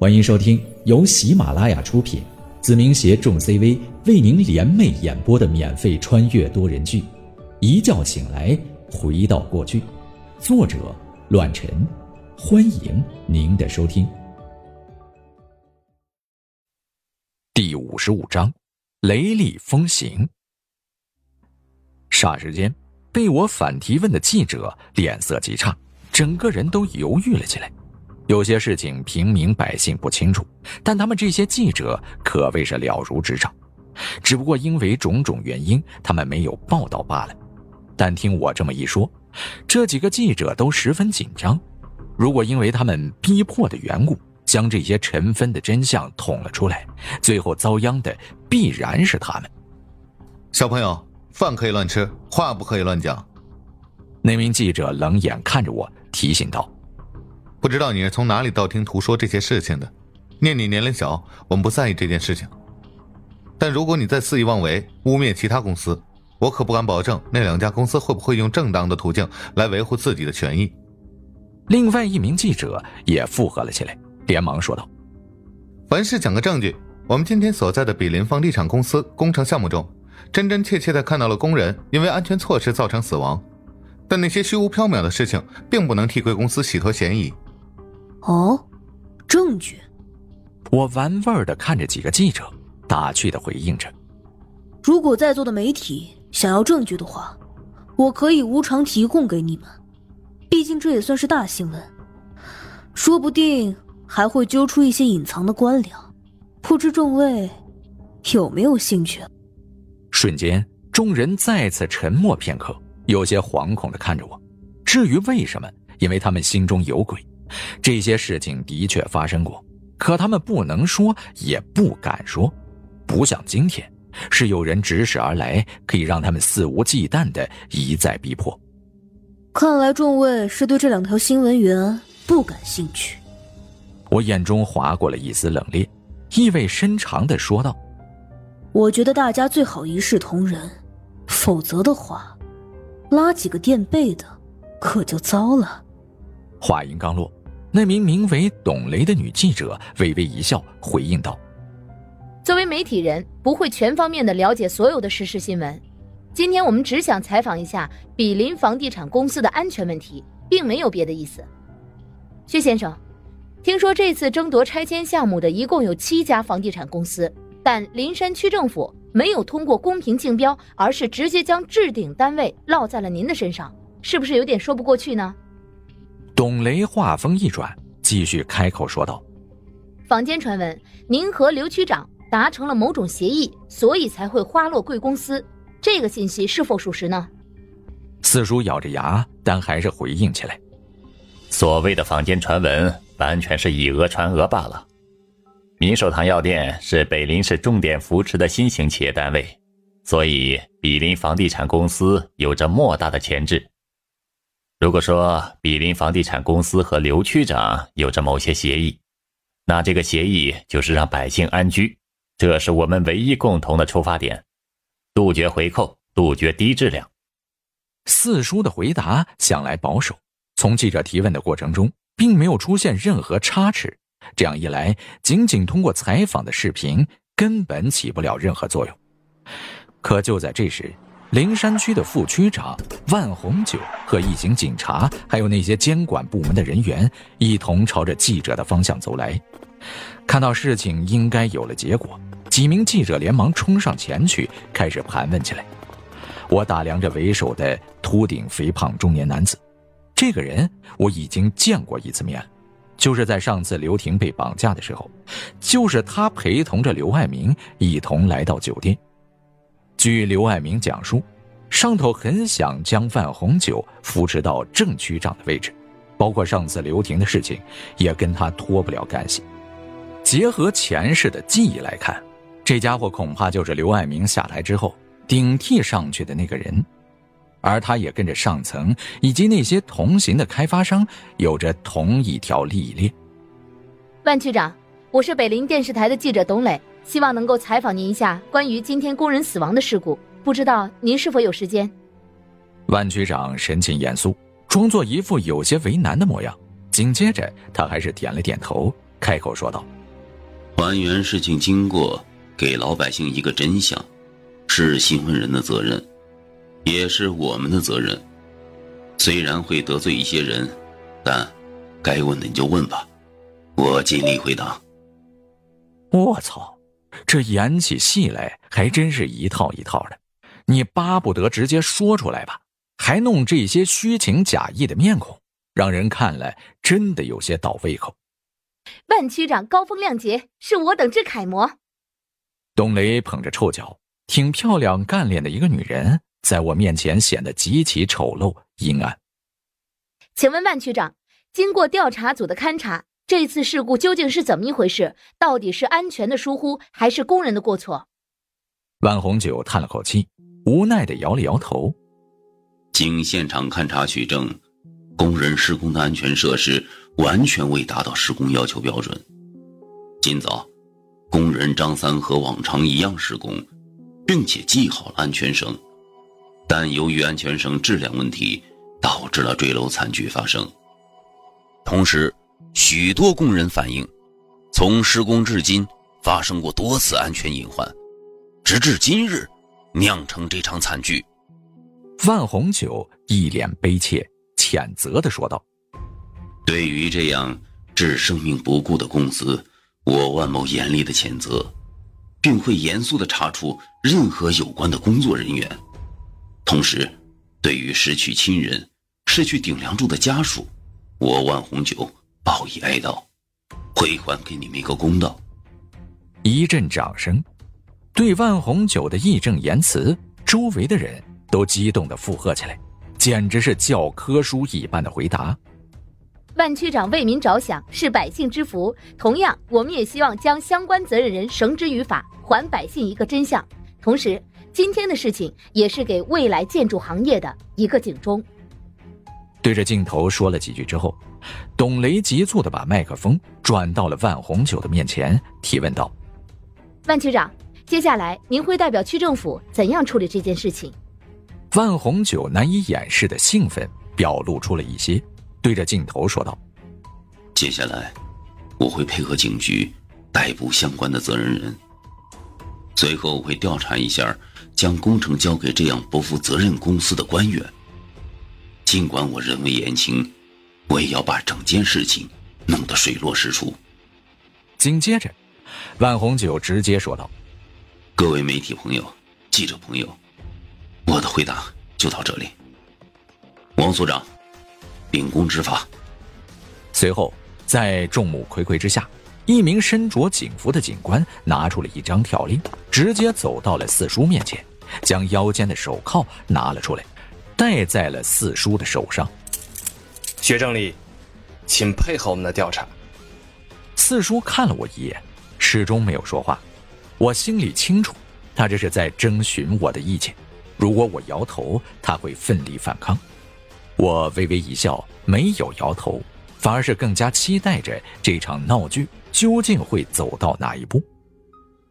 欢迎收听由喜马拉雅出品，子明携众 CV 为您联袂演播的免费穿越多人剧《一觉醒来回到过去》，作者：乱臣。欢迎您的收听。第五十五章：雷厉风行。霎时间，被我反提问的记者脸色极差，整个人都犹豫了起来。有些事情平民百姓不清楚，但他们这些记者可谓是了如指掌。只不过因为种种原因，他们没有报道罢了。但听我这么一说，这几个记者都十分紧张。如果因为他们逼迫的缘故，将这些尘封的真相捅了出来，最后遭殃的必然是他们。小朋友，饭可以乱吃，话不可以乱讲。那名记者冷眼看着我，提醒道。不知道你是从哪里道听途说这些事情的？念你年龄小，我们不在意这件事情。但如果你再肆意妄为，污蔑其他公司，我可不敢保证那两家公司会不会用正当的途径来维护自己的权益。另外一名记者也附和了起来，连忙说道：“凡事讲个证据。我们今天所在的比邻房地产公司工程项目中，真真切切的看到了工人因为安全措施造成死亡，但那些虚无缥缈的事情，并不能替贵公司洗脱嫌疑。”哦，证据。我玩味儿的看着几个记者，打趣的回应着：“如果在座的媒体想要证据的话，我可以无偿提供给你们。毕竟这也算是大新闻，说不定还会揪出一些隐藏的官僚。不知众位有没有兴趣？”瞬间，众人再次沉默片刻，有些惶恐的看着我。至于为什么，因为他们心中有鬼。这些事情的确发生过，可他们不能说，也不敢说，不像今天，是有人指使而来，可以让他们肆无忌惮的一再逼迫。看来众位是对这两条新闻源不感兴趣。我眼中划过了一丝冷冽，意味深长的说道：“我觉得大家最好一视同仁，否则的话，拉几个垫背的，可就糟了。”话音刚落。那名名为董雷的女记者微微一笑，回应道：“作为媒体人，不会全方面的了解所有的时事新闻。今天我们只想采访一下比邻房地产公司的安全问题，并没有别的意思。”薛先生，听说这次争夺拆迁项目的一共有七家房地产公司，但林山区政府没有通过公平竞标，而是直接将置顶单位落在了您的身上，是不是有点说不过去呢？董雷话锋一转，继续开口说道：“坊间传闻，您和刘区长达成了某种协议，所以才会花落贵公司。这个信息是否属实呢？”四叔咬着牙，但还是回应起来：“所谓的坊间传闻，完全是以讹传讹罢了。民寿堂药店是北林市重点扶持的新型企业单位，所以比邻房地产公司有着莫大的潜质。”如果说比邻房地产公司和刘区长有着某些协议，那这个协议就是让百姓安居，这是我们唯一共同的出发点，杜绝回扣，杜绝低质量。四叔的回答向来保守，从记者提问的过程中，并没有出现任何差池。这样一来，仅仅通过采访的视频根本起不了任何作用。可就在这时。灵山区的副区长万红九和一行警察，还有那些监管部门的人员，一同朝着记者的方向走来。看到事情应该有了结果，几名记者连忙冲上前去，开始盘问起来。我打量着为首的秃顶肥胖中年男子，这个人我已经见过一次面，就是在上次刘婷被绑架的时候，就是他陪同着刘爱民一同来到酒店。据刘爱明讲述，上头很想将范红酒扶持到正区长的位置，包括上次刘婷的事情，也跟他脱不了干系。结合前世的记忆来看，这家伙恐怕就是刘爱明下台之后顶替上去的那个人，而他也跟着上层以及那些同行的开发商有着同一条利益链。万区长，我是北林电视台的记者董磊。希望能够采访您一下关于今天工人死亡的事故，不知道您是否有时间？万局长神情严肃，装作一副有些为难的模样。紧接着，他还是点了点头，开口说道：“还原事情经过，给老百姓一个真相，是新闻人的责任，也是我们的责任。虽然会得罪一些人，但该问的你就问吧，我尽力回答。”我操，这演起戏来还真是一套一套的。你巴不得直接说出来吧，还弄这些虚情假意的面孔，让人看了真的有些倒胃口。万区长高风亮节，是我等之楷模。董雷捧着臭脚，挺漂亮干练的一个女人，在我面前显得极其丑陋阴暗。请问万区长，经过调查组的勘查，这次事故究竟是怎么一回事？到底是安全的疏忽，还是工人的过错？万红酒叹了口气。无奈的摇了摇头。经现场勘查取证，工人施工的安全设施完全未达到施工要求标准。今早，工人张三和往常一样施工，并且系好了安全绳，但由于安全绳质量问题，导致了坠楼惨剧发生。同时，许多工人反映，从施工至今发生过多次安全隐患，直至今日。酿成这场惨剧，万红九一脸悲切、谴责的说道：“对于这样置生命不顾的公司，我万某严厉的谴责，并会严肃的查处任何有关的工作人员。同时，对于失去亲人、失去顶梁柱的家属，我万红九报以哀悼，会还给你们一个公道。”一阵掌声。对万红酒的义正言辞，周围的人都激动的附和起来，简直是教科书一般的回答。万区长为民着想，是百姓之福。同样，我们也希望将相关责任人绳之于法，还百姓一个真相。同时，今天的事情也是给未来建筑行业的一个警钟。对着镜头说了几句之后，董雷急促的把麦克风转到了万红九的面前，提问道：“万区长。”接下来，您会代表区政府怎样处理这件事情？万红九难以掩饰的兴奋表露出了一些，对着镜头说道：“接下来，我会配合警局逮捕相关的责任人。随后，我会调查一下将工程交给这样不负责任公司的官员。尽管我人微言轻，我也要把整件事情弄得水落石出。”紧接着，万红九直接说道。各位媒体朋友、记者朋友，我的回答就到这里。王所长，秉公执法。随后，在众目睽睽之下，一名身着警服的警官拿出了一张条令，直接走到了四叔面前，将腰间的手铐拿了出来，戴在了四叔的手上。薛正礼，请配合我们的调查。四叔看了我一眼，始终没有说话。我心里清楚，他这是在征询我的意见。如果我摇头，他会奋力反抗。我微微一笑，没有摇头，反而是更加期待着这场闹剧究竟会走到哪一步。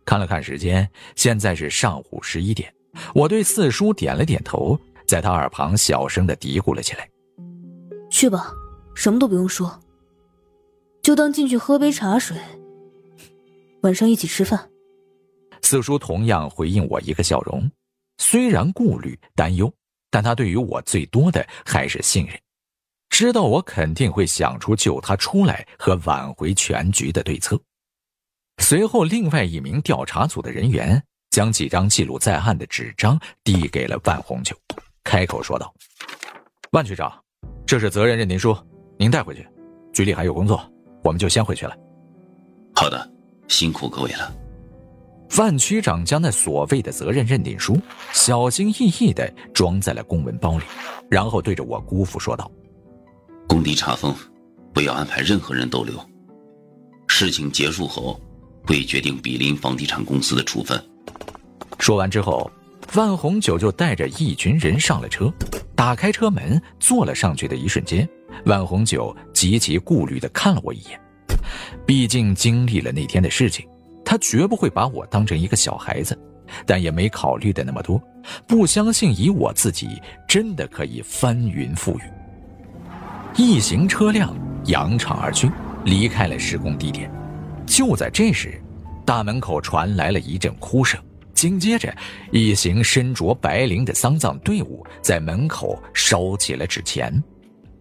看了看时间，现在是上午十一点。我对四叔点了点头，在他耳旁小声的嘀咕了起来：“去吧，什么都不用说，就当进去喝杯茶水，晚上一起吃饭。”四叔同样回应我一个笑容，虽然顾虑担忧，但他对于我最多的还是信任，知道我肯定会想出救他出来和挽回全局的对策。随后，另外一名调查组的人员将几张记录在案的纸张递给了万红九，开口说道：“万局长，这是责任认定书，您带回去。局里还有工作，我们就先回去了。”好的，辛苦各位了。范区长将那所谓的责任认定书小心翼翼地装在了公文包里，然后对着我姑父说道：“工地查封，不要安排任何人逗留。事情结束后，会决定比邻房地产公司的处分。”说完之后，万红九就带着一群人上了车，打开车门坐了上去的一瞬间，万红酒极其顾虑地看了我一眼，毕竟经历了那天的事情。他绝不会把我当成一个小孩子，但也没考虑的那么多，不相信以我自己真的可以翻云覆雨。一行车辆扬长而去，离开了施工地点。就在这时，大门口传来了一阵哭声，紧接着，一行身着白绫的丧葬队伍在门口烧起了纸钱。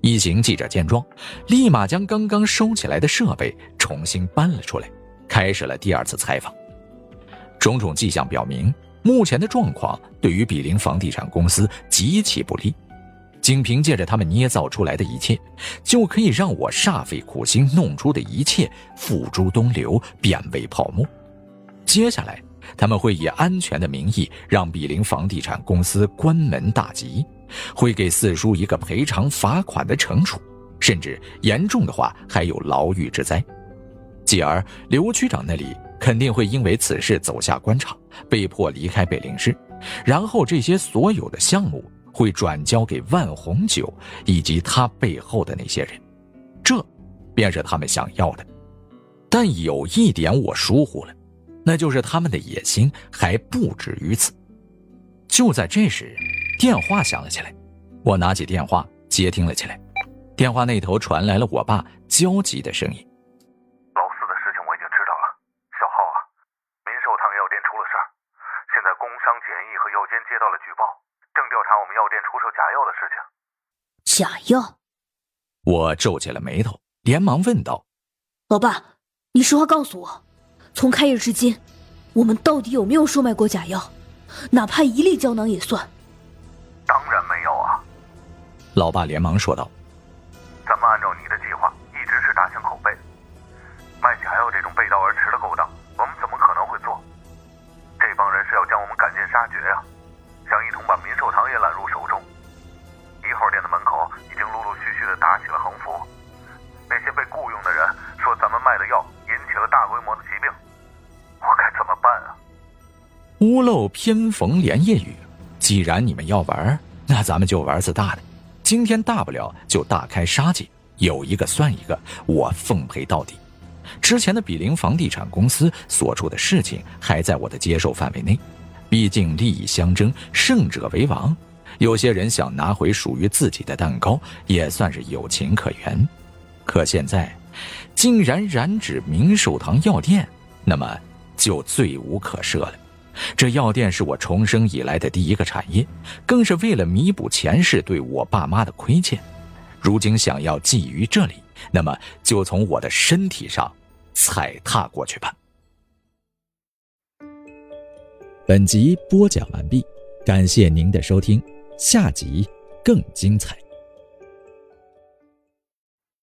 一行记者见状，立马将刚刚收起来的设备重新搬了出来，开始了第二次采访。种种迹象表明，目前的状况对于比邻房地产公司极其不利。仅凭借着他们捏造出来的一切，就可以让我煞费苦心弄出的一切付诸东流，变为泡沫。接下来，他们会以安全的名义让比邻房地产公司关门大吉，会给四叔一个赔偿罚款的惩处，甚至严重的话还有牢狱之灾。继而，刘区长那里肯定会因为此事走下官场，被迫离开北陵市，然后这些所有的项目。会转交给万红酒以及他背后的那些人，这便是他们想要的。但有一点我疏忽了，那就是他们的野心还不止于此。就在这时，电话响了起来，我拿起电话接听了起来。电话那头传来了我爸焦急的声音：“老四的事情我已经知道了，小浩啊，民寿堂药店出了事儿，现在工商检疫和药监接到了举报。”正调查我们药店出售假药的事情。假药？我皱起了眉头，连忙问道：“老爸，你实话告诉我，从开业至今，我们到底有没有售卖过假药？哪怕一粒胶囊也算。”当然没有啊！老爸连忙说道：“咱们按照你的计划，一直是大兴口碑。卖假药这种背道屋漏偏逢连夜雨，既然你们要玩，那咱们就玩次大的。今天大不了就大开杀戒，有一个算一个，我奉陪到底。之前的比邻房地产公司所出的事情还在我的接受范围内。毕竟利益相争，胜者为王。有些人想拿回属于自己的蛋糕，也算是有情可原。可现在，竟然染指明寿堂药店，那么就罪无可赦了。这药店是我重生以来的第一个产业，更是为了弥补前世对我爸妈的亏欠。如今想要觊觎这里，那么就从我的身体上踩踏过去吧。本集播讲完毕，感谢您的收听，下集更精彩。